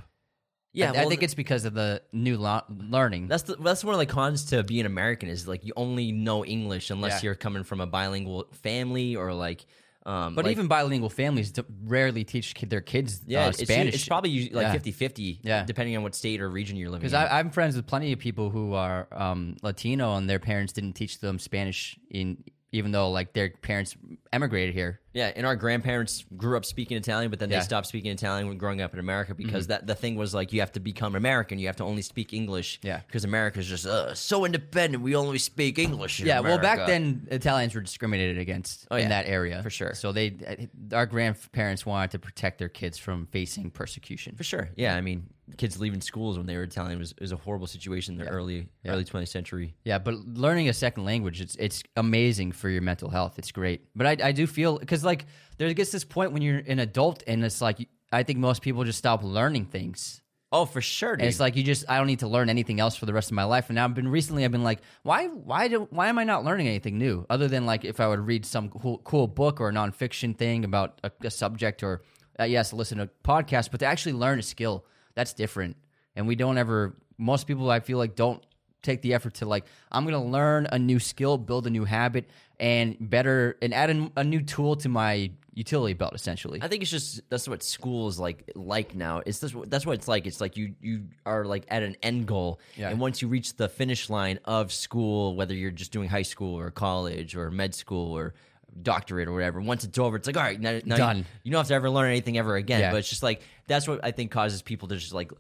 yeah, I, I think it's because of the new lo- learning. That's the, that's one of the cons to being American is like you only know English unless Yeah. you're coming from a bilingual family or like. Um, but like- even bilingual families d- rarely teach kid, their kids yeah, uh, it's, Spanish. It's probably like Yeah. 50-50, Yeah. depending on what state or region you're living Because in. Because I'm friends with plenty of people who are um, Latino and their parents didn't teach them Spanish in even though like their parents emigrated here. Yeah, and our grandparents grew up speaking Italian, but then Yeah. Mm-hmm. they stopped speaking Italian when growing up in America because that the thing was like you have to become American, you have to only speak English. Yeah. because America's just uh, so independent. We only speak English. Yeah, well, back then Italians were discriminated against Oh, yeah, in that area for sure. So they, our grandparents wanted to protect their kids from facing persecution. for sure. Yeah, I mean, kids leaving schools when they were Italian was, was a horrible situation in the early Yeah. early 20th century. Yeah, but learning a second language, it's it's amazing for your mental health. It's great. But I, I do feel because like there gets this point when you're an adult and it's like I think most people just stop learning things. Oh, for sure, it's like you just I don't need to learn anything else for the rest of my life. And now I've been recently I've been like, why why do why am I not learning anything new other than like if I would read some cool, cool book or a nonfiction thing about a, a subject or uh, yes, listen to podcasts, but to actually learn a skill that's different. And we don't ever most people I feel like don't take the effort to like I'm gonna learn a new skill, build a new habit, and better and add a, a new tool to my utility belt essentially. I think it's just that's what school is like like now. It's this, that's what it's like. It's like you you are like at an end goal, Yeah. and once you reach the finish line of school, whether you're just doing high school or college or med school or doctorate or whatever, once it's over, it's like all right, now, now Done. You, you don't have to ever learn anything ever again. Yeah. But it's just like that's what I think causes people to just like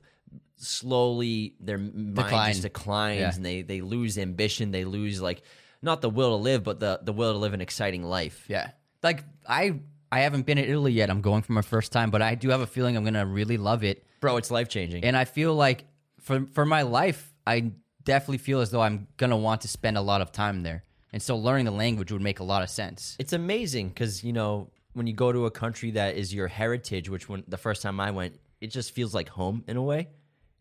slowly their mind Decline. just declines Yeah. and they they lose ambition. They lose like not the will to live, but the the will to live an exciting life. Yeah. Like I I haven't been in Italy yet. I'm going for my first time, but I do have a feeling I'm going to really love it. Bro, it's life changing. And I feel like for for my life, I definitely feel as though I'm going to want to spend a lot of time there. And so learning the language would make a lot of sense. It's amazing because you know when you go to a country that is your heritage, which when the first time I went, it just feels like home in a way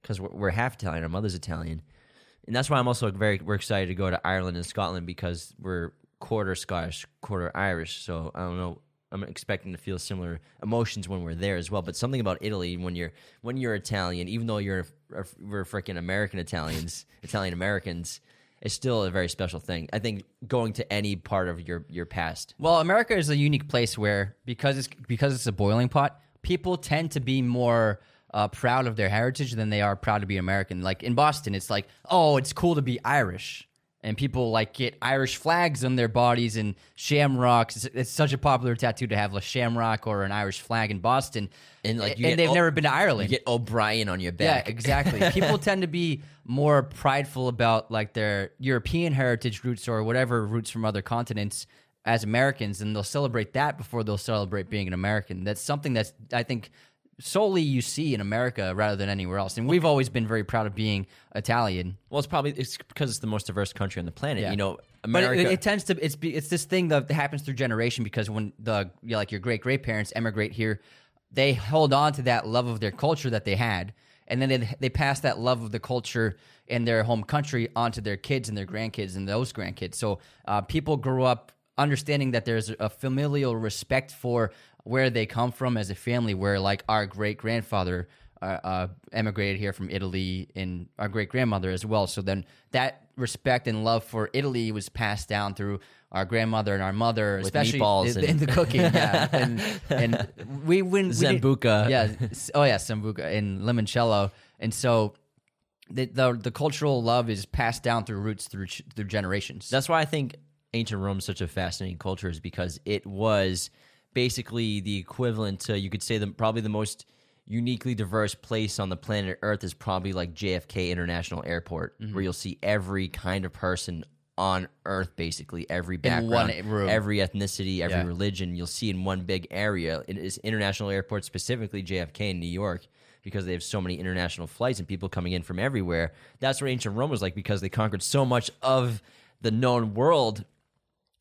because we're, we're half Italian. Our mother's Italian, and that's why I'm also very we're excited to go to Ireland and Scotland because we're quarter Scottish, quarter Irish. So I don't know. I'm expecting to feel similar emotions when we're there as well. But something about Italy when you're when you're Italian, even though you're we're freaking American Italians, Italian Americans, it's still a very special thing. I think going to any part of your your past. Well, America is a unique place where because it's because it's a boiling pot, people tend to be more uh, proud of their heritage than they are proud to be American. Like in Boston, it's like, oh, it's cool to be Irish. And people like get Irish flags on their bodies and shamrocks. It's, it's such a popular tattoo to have a shamrock or an Irish flag in Boston. And, like, you and they've O- never been to Ireland. You get O'Brien on your back. Yeah, exactly. *laughs* People tend to be more prideful about like their European heritage roots or whatever roots from other continents as Americans, and they'll celebrate that before they'll celebrate being an American. That's something that's I think solely you see in America rather than anywhere else. And we've always been very proud of being Italian. Well, it's probably it's because it's the most diverse country on the planet. Yeah. You know, But it, it tends to it's it's this thing that happens through generation because when the you know, like your great great parents emigrate here, they hold on to that love of their culture that they had, and then they they pass that love of the culture in their home country onto their kids and their grandkids and those grandkids. So uh, people grow up understanding that there's a familial respect for where they come from as a family. Where like our great grandfather uh, uh, emigrated here from Italy and our great grandmother as well. So then that respect and love for Italy was passed down through our grandmother and our mother, With especially meatballs in, and- in the cooking. Yeah, *laughs* and and we when we did- yeah, oh yeah, sambuca and limoncello, and so. The, the the cultural love is passed down through roots through through generations. That's why I think ancient Rome is such a fascinating culture, is because it was basically the equivalent to you could say the probably the most uniquely diverse place on the planet Earth is probably like JFK International Airport, Mm-hmm. where you'll see every kind of person on Earth, basically every background, every ethnicity, every Yeah. religion. You'll see in one big area. It is International Airport, specifically JFK in New York. Because they have so many international flights and people coming in from everywhere. That's what ancient Rome was like because they conquered so much of the known world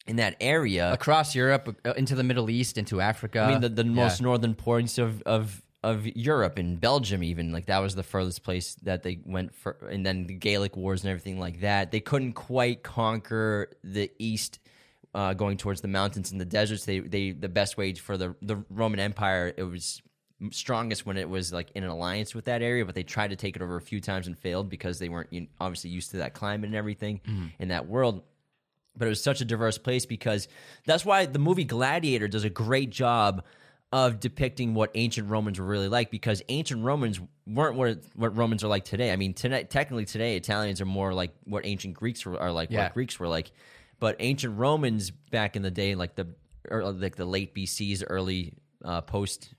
in that area. across Europe, uh, into the Middle East, into Africa. I mean, the, the Yeah. most northern points of, of of Europe and Belgium, even like that was the furthest place that they went for, and then the Gaelic wars and everything like that. They couldn't quite conquer the east, uh, going towards the mountains and the deserts. They they the best way for the the Roman Empire it was strongest when it was like in an alliance with that area, but they tried to take it over a few times and failed because they weren't you know, obviously used to that climate and everything in that world but it was such a diverse place because that's why the movie Gladiator does a great job of depicting what ancient Romans were really like because ancient Romans weren't what, what Romans are like today. I mean, tonight, technically today, Italians are more like what ancient Greeks were, are like, Yeah. what Greeks were like. But ancient Romans back in the day, like the or like the late BCs, early uh, post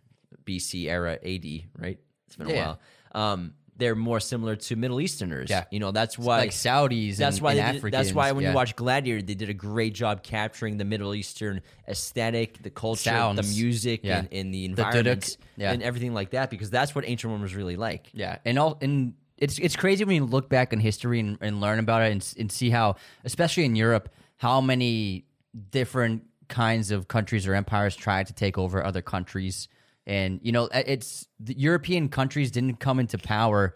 BC era AD, right? It's been a Yeah. while. Um, they're more similar to Middle Easterners. Yeah. you know that's why like Saudis. that's and, why and did- that's why when yeah. you watch Gladiator, they did a great job capturing the Middle Eastern aesthetic, the culture, the music, Yeah. and, and the The environments, Yeah. and everything like that. Because that's what ancient Rome was really like. Yeah, and all and it's it's crazy when you look back in history and, and learn about it and, and see how, especially in Europe, how many different kinds of countries or empires tried to take over other countries. And you know, it's the European countries didn't come into power.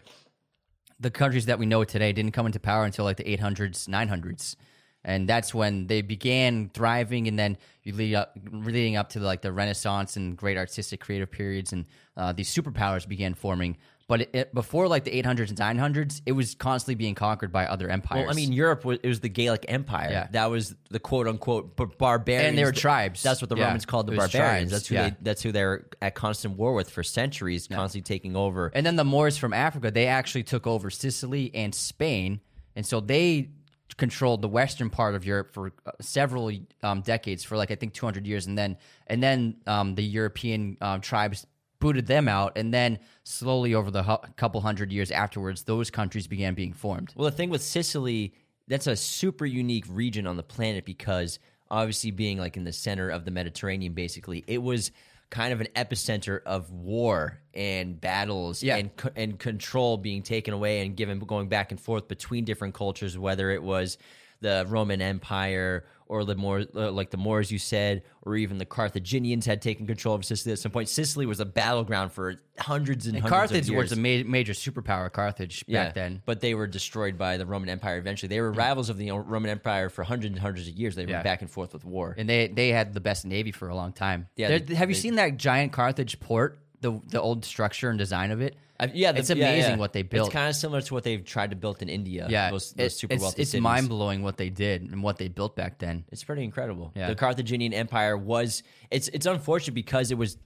The countries that we know today didn't come into power until like the 800s, 900s. And that's when they began thriving, and then you lead up, leading up to like the Renaissance and great artistic creative periods, and uh, these superpowers began forming. But it, it, before like the 800s and 900s, it was constantly being conquered by other empires. Well, I mean, Europe was it was the Gaelic Empire. Yeah. That was the quote unquote b- barbarians, And they were Th- tribes. That's what the Yeah. Romans called the barbarians. tribes. That's who Yeah. they that's who they're at constant war with for centuries, constantly taking over. And then the Moors from Africa, they actually took over Sicily and Spain, and so they controlled the western part of Europe for uh, several um, decades, for like I think 200 years, and then and then um, the European um, tribes booted them out, and then slowly over the hu- couple hundred years afterwards, those countries began being formed. Well, the thing with Sicily, that's a super unique region on the planet because obviously being like in the center of the Mediterranean, basically, it was kind of an epicenter of war and battles Yeah. and co- and control being taken away and given going back and forth between different cultures, whether it was the Roman Empire or the more uh, like the Moors you said, or even the Carthaginians had taken control of Sicily at some point. Sicily was a battleground for hundreds and, And hundreds Carthage of years. Carthage was a ma- major superpower. Carthage back then. But they were destroyed by the Roman Empire eventually. They were rivals of the Roman Empire for hundreds and hundreds of years. They Yeah. went back and forth with war. and they they had the best navy for a long time. Yeah, they- have you they- seen that giant Carthage port? The the old structure and design of it. I- yeah, the- it's yeah, amazing yeah. what they built. It's kind of similar to what they've tried to build in India. yeah, those, those it- super it's, wealthy it's cities. mind blowing what they did and what they built back then. It's pretty incredible. Yeah. The Carthaginian Empire was it's it's unfortunate because it was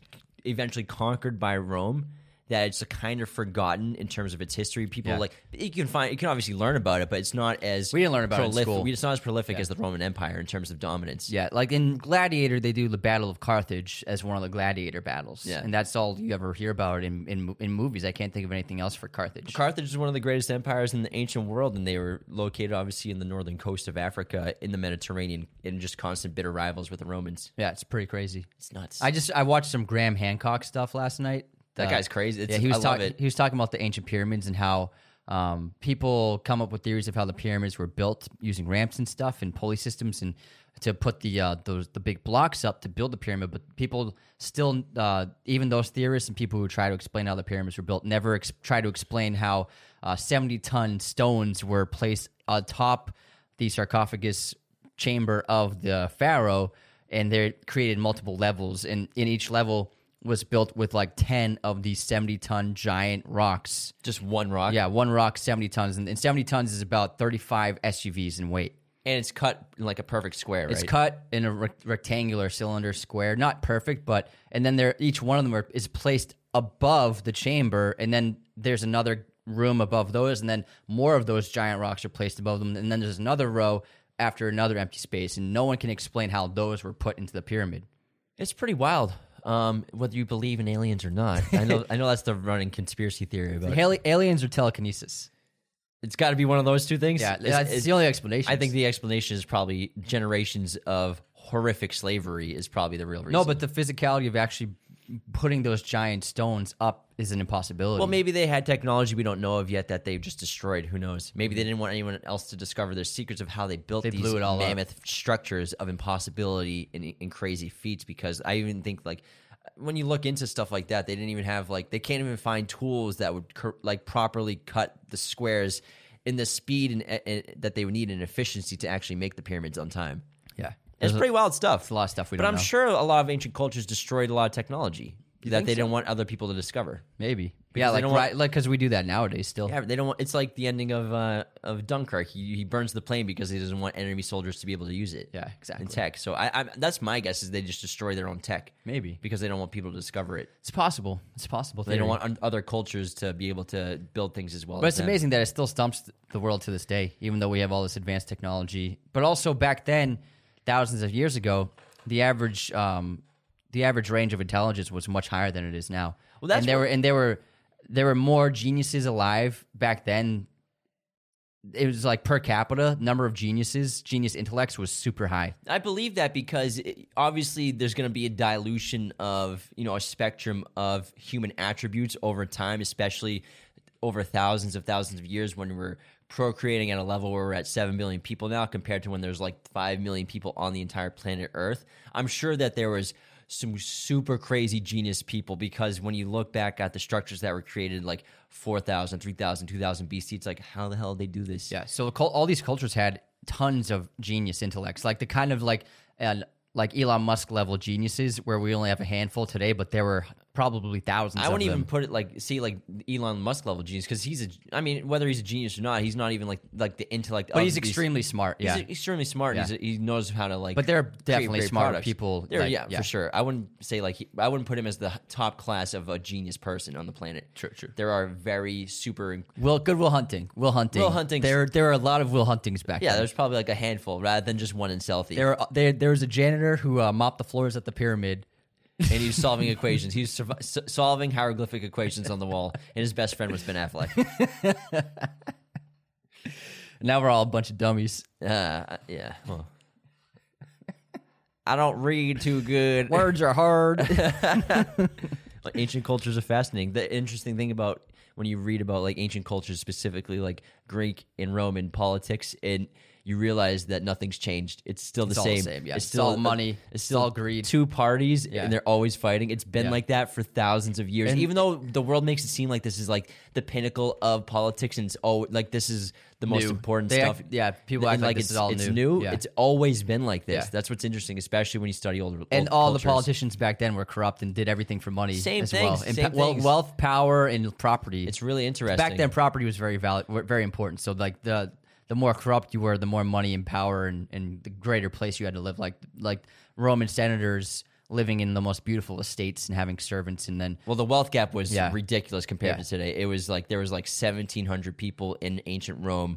eventually conquered by Rome that it's kind of forgotten in terms of its history. People Yeah. like you can find you can obviously learn about it, but it's not as We didn't learn about it in school. It's not as prolific Yeah. as the Roman Empire in terms of dominance. Yeah, like in Gladiator, they do the Battle of Carthage as one of the gladiator battles. Yeah. and that's all you ever hear about in in, in movies. I can't think of anything else for Carthage. Carthage is one of the greatest empires in the ancient world, and they were located obviously in the northern coast of Africa in the Mediterranean, in just constant bitter rivals with the Romans. yeah, it's pretty crazy. It's nuts. I just I watched some Graham Hancock stuff last night. That Uh, guy's crazy. It's- yeah, he was talking. He was talking about the ancient pyramids and how um, people come up with theories of how the pyramids were built using ramps and stuff and pulley systems and to put the uh, those the big blocks up to build the pyramid. But people still, uh, even those theorists and people who try to explain how the pyramids were built, never ex- try to explain how uh, seventy ton stones were placed atop the sarcophagus chamber of the pharaoh, and they created multiple levels, and in each level was built with like 10 of these 70 ton giant rocks. just one rock. Yeah, one rock, 70 tons. And, and 70 tons is about 35 SUVs in weight. and it's cut in like a perfect square. It's cut in a rec- rectangular cylinder square, not perfect, but and then there each one of them are, is placed above the chamber, and then there's another room above those, and then more of those giant rocks are placed above them, and then there's another row after another empty space, and no one can explain how those were put into the pyramid. It's pretty wild. Um, whether you believe in aliens or not, I know. *laughs* I know that's the running conspiracy theory, but Ali- aliens or telekinesis? it's got to be one of those two things. Yeah, It's- that's it's- the only explanation. I think the explanation is probably generations of horrific slavery is probably the real reason. no, but the physicality of actually putting those giant stones up is an impossibility. well, maybe they had technology we don't know of yet that they've just destroyed. Who knows? Maybe they didn't want anyone else to discover their secrets of how they built They these blew it all up. mammoth structures of impossibility and, and crazy feats. Because I even think like when you look into stuff like that, they didn't even have like they can't even find tools that would like properly cut the squares in the speed and, and that they would need and efficiency to actually make the pyramids on time. yeah, It's pretty wild stuff. It's a lot of stuff we but don't know. But I'm know. sure a lot of ancient cultures destroyed a lot of technology that they didn't want other people to discover. maybe. Because Yeah, they like don't want- right, like because we do that nowadays still. Yeah, they don't want. It's like the ending of uh, of Dunkirk. He, he burns the plane because he doesn't want enemy soldiers to be able to use it. Yeah, exactly. In tech, so I, I that's my guess is they just destroy their own tech. Maybe. because they don't want people to discover it. It's possible. It's possible. They don't want un- other cultures to be able to build things as well. But as it's them. amazing that it still stumps the world to this day, even though we have all this advanced technology. But also back then, thousands of years ago, the average um, the average range of intelligence was much higher than it is now. Well, that's and there what- were and there were there were more geniuses alive back then. It was like per capita number of geniuses, genius intellects was super high. I believe that because it, obviously there's going to be a dilution of you know a spectrum of human attributes over time, especially over thousands of thousands of years when we're procreating at a level where we're at 7 billion people now compared to when there's like 5 million people on the entire planet earth i'm sure that there was some super crazy genius people because when you look back at the structures that were created like 4000 3000 2000 bc it's like how the hell did they do this Yeah. So all these cultures had tons of genius intellects, like the kind of like uh, like Elon Musk level geniuses, where we only have a handful today, but there were probably thousands. I wouldn't even put it like see like Elon Musk level genius because he's a. I mean, whether he's a genius or not, he's not even like like the intellect. But he's these- extremely smart. Yeah, he's extremely smart. Yeah. He knows how to like. But there are definitely smarter people, There, like- yeah, yeah. for sure. I wouldn't say like he, I wouldn't put him as the top class of a genius person on the planet. True, true. There are very super. Will good Will Hunting. Will Hunting. Will Hunting. There there are a lot of Will Huntings back Yeah, then. there's probably like a handful rather than just one in Southie. There, are- there, there was a janitor who uh, mopped the floors at the pyramid. And he's solving equations. He's survi- s- solving hieroglyphic equations on the wall, and his best friend was Ben Affleck. *laughs* Now we're all a bunch of dummies. Uh, yeah. Well, I don't read too good. Words are hard. Like, *laughs* *laughs* ancient cultures are fascinating. The interesting thing about when you read about like ancient cultures, specifically like Greek and Roman politics, and you realize that nothing's changed. It's still the It's all the same. same, yeah. It's It's still all money. It's still all greed. Two parties, Yeah. and they're always fighting. It's been Yeah. like that for thousands of years. And- Even though the world makes it seem like this is like the pinnacle of politics, and it's oh, like this is the most New. important They stuff. act- yeah, people act like this it's, all it's new. new. Yeah. It's always been like this. Yeah. That's what's interesting, especially when you study older. old. and all the politicians back then were corrupt and did everything for money Same as things, well. And same pa- things. wealth, power, and property. It's really interesting. back then property was very valid, very important. So like the the more corrupt you were, the more money and power and, and the greater place you had to live. Like like Roman senators living in the most beautiful estates and having servants, and then Well, the wealth gap was Yeah. ridiculous compared Yeah. to today. It was like there was like seventeen hundred people in ancient Rome,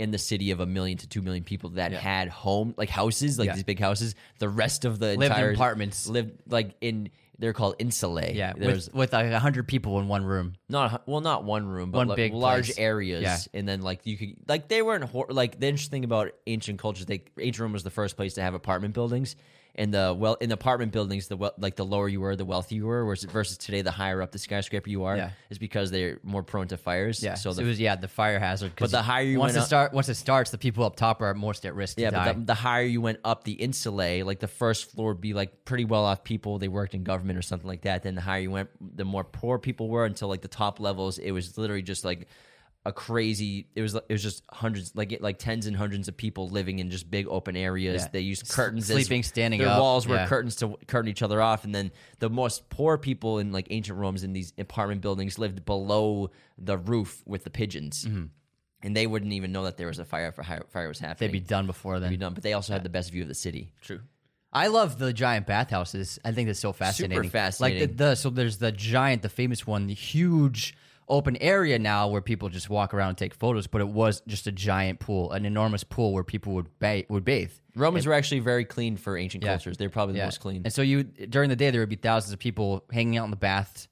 in the city of a million to two million people that had home like houses, like Yeah. these big houses. The rest of the Lived in entire apartments. lived like in they're called insulae. yeah, there's with with like hundred people in one room. not well, not one room, but One like big large place. areas, Yeah. and then like you could like they weren't hor- like the interesting thing about ancient cultures. They ancient Rome was the first place to have apartment buildings, and the well in the apartment buildings, the wel- like the lower you were, the wealthier you were. Versus, versus today, the higher up the skyscraper you are, Yeah. is because they're more prone to fires. Yeah, so so, the it was yeah the fire hazard But the higher you once went it up- start once it starts, the people up top are most at risk. Yeah, but the, the higher you went up the insulae, like the first floor would be like pretty well off people. They worked in government or something like that. Then the higher you went, the more poor people were until like the top levels. It was literally just like a crazy. It was it was just hundreds, like like tens and hundreds of people living in just big open areas. Yeah. They used curtains, as- sleeping, standing Their up, walls were yeah. curtains to curtain each other off, and then the most poor people in like ancient Rome's in these apartment buildings lived below the roof with the pigeons. Mm-hmm. And they wouldn't even know that there was a fire. If fire fire was happening, they'd be done before then. be done. But they also had the best view of the city. True. I love the giant bathhouses. I think that's so fascinating. fascinating. Like the, the so there's the giant, the famous one, the huge open area now where people just walk around and take photos. But it was just a giant pool, an enormous pool where people would ba- would bathe. Romans were actually very clean for ancient Yeah. cultures. They're probably the Yeah. most clean. And so you during the day there would be thousands of people hanging out in the bath,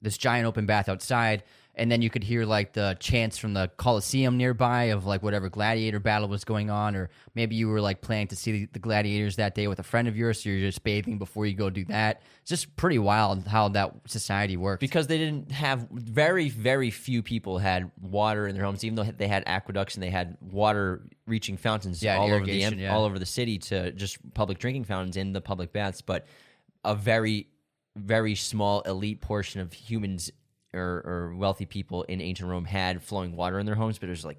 this giant open bath outside, and then you could hear like the chants from the Colosseum nearby of like whatever gladiator battle was going on, or maybe you were like planning to see the gladiators that day with a friend of yours, so you're just bathing before you go do that. It's just pretty wild how that society works. because they didn't have very, very few people had water in their homes, even though they had aqueducts and they had water reaching fountains Yeah, all over the yeah. all over the city to just public drinking fountains in the public baths. But a very, very small elite portion of humans or, or wealthy people in ancient Rome had flowing water in their homes, but it was like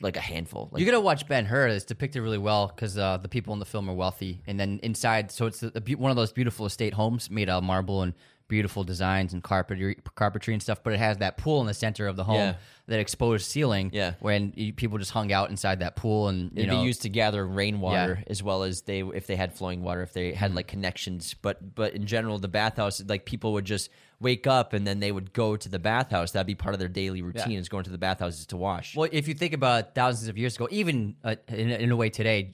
like a handful. Like, you gotta watch Ben Hur. It's depicted really well because uh, the people in the film are wealthy, and then inside, so it's a, a one of those beautiful estate homes made out of marble and beautiful designs and carpentry, carpentry and stuff. But it has that pool in the center of the home, Yeah. that exposed ceiling. Yeah. when you, people just hung out inside that pool, and you It'd know, be used to gather rainwater Yeah. as well as they if they had flowing water if they had like connections but but in general the bathhouse like people would just wake up and then they would go to the bathhouse that'd be part of their daily routine is going to the bathhouses to wash Well, if you think about thousands of years ago, even uh, in, in a way today,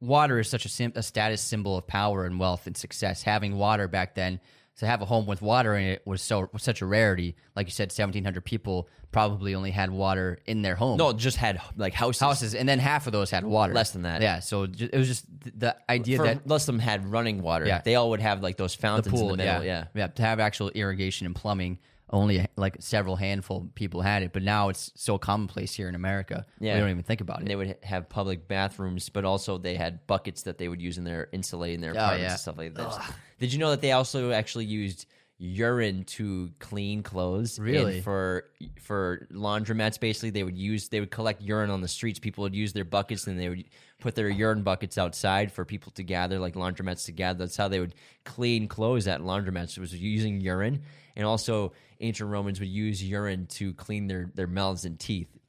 water is such a, sim- a status symbol of power and wealth and success. Having water back then, to have a home with water in it was so was such a rarity. Like you said, seventeen hundred people probably only had water in their home. no just had like houses houses, and then half of those had water. Less than that. Yeah, so ju- it was just th- the idea For, that less of them had running water Yeah. they all would have like those the fountains pool, in the middle yeah, yeah, yeah, to have actual irrigation and plumbing. Only like several handful people had it, but now it's so commonplace here in America. Yeah. we don't even think about and it. they would have public bathrooms, but also they had buckets that they would use in their insulae in their Oh, apartments yeah. and stuff like that. Did you know that they also actually used urine to clean clothes? And Really? for for laundromats, basically, they would use they would collect urine on the streets. People would use their buckets and they would put their urine buckets outside for people to gather, like laundromats to gather. That's how they would clean clothes at laundromats. It was using urine, and also ancient Romans would use urine to clean their their mouths and teeth. *laughs* *laughs*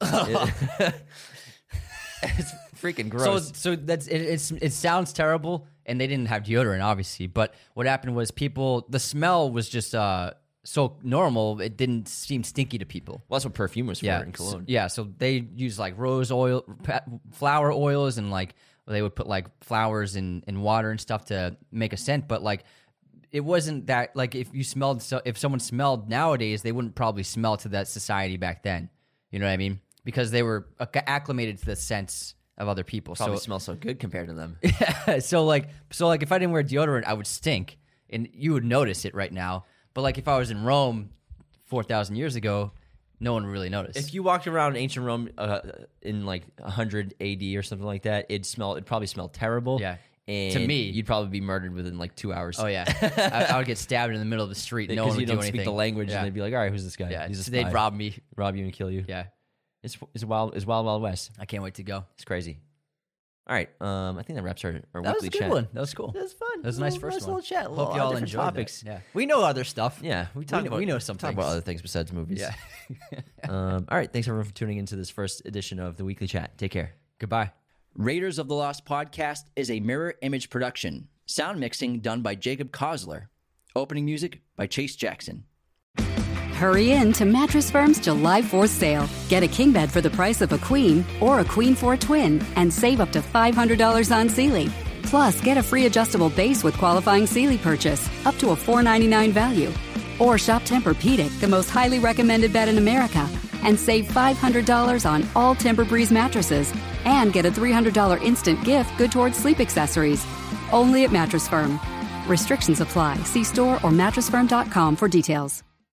it's freaking gross. So, so that's it, it's it sounds terrible, and they didn't have deodorant, obviously. But what happened was people, the smell was just uh, so normal, it didn't seem stinky to people. Well, that's what perfume was for Yeah, in so, cologne. yeah. So they use like rose oil, flower oils, and like they would put like flowers in in water and stuff to make a scent. But like it wasn't that like if you smelled so if someone smelled nowadays, they wouldn't probably smell to that society back then. You know what I mean? Because they were acc- acclimated to the scents of other people. Probably so smells so good compared to them. *laughs* Yeah. so like so like if I didn't wear deodorant, I would stink, and you would notice it right now. But like if I was in Rome four thousand years ago, no one would really notice. If you walked around ancient Rome uh, in like 100 AD or something like that, it'd smell. It'd probably smell terrible. Yeah. And To me- you'd probably be murdered within like two hours. oh yeah, *laughs* I, I would get stabbed in the middle of the street. No one would you do don't anything. speak the language, Yeah. and they'd be like, "All right, who's this guy? yeah, He's a they'd rob me. rob you, and kill you." Yeah, It's it's wild. It's wild, wild west. I can't wait to go. It's crazy. All right. Um, I think that wraps our, our That was a good chat. one. That was cool. That was fun. That was a nice Little- first nice one. little chat. Hope Little- y'all different enjoyed topics. That. Yeah, we know other stuff. Yeah, we talk know- about we know some talk about other things besides movies. Yeah. *laughs* um, all right. Thanks everyone for tuning into this first edition of the weekly chat. Take care. Goodbye. Raiders of the Lost podcast is a mirror image production. Sound mixing done by Jacob Kosler. Opening music by Chase Jackson. Hurry in to Mattress Firm's July 4th sale. Get a king bed for the price of a queen or a queen for a twin and save up to $500 on Sealy. Plus, get a free adjustable base with qualifying Sealy purchase up to a 499 value. Or shop Tempur-Pedic, the most highly recommended bed in America, and save $500 on all Tempur-Breeze mattresses and get a $300 instant gift good towards sleep accessories. Only at Mattress Firm. Restrictions apply. See store or mattressfirm.com for details.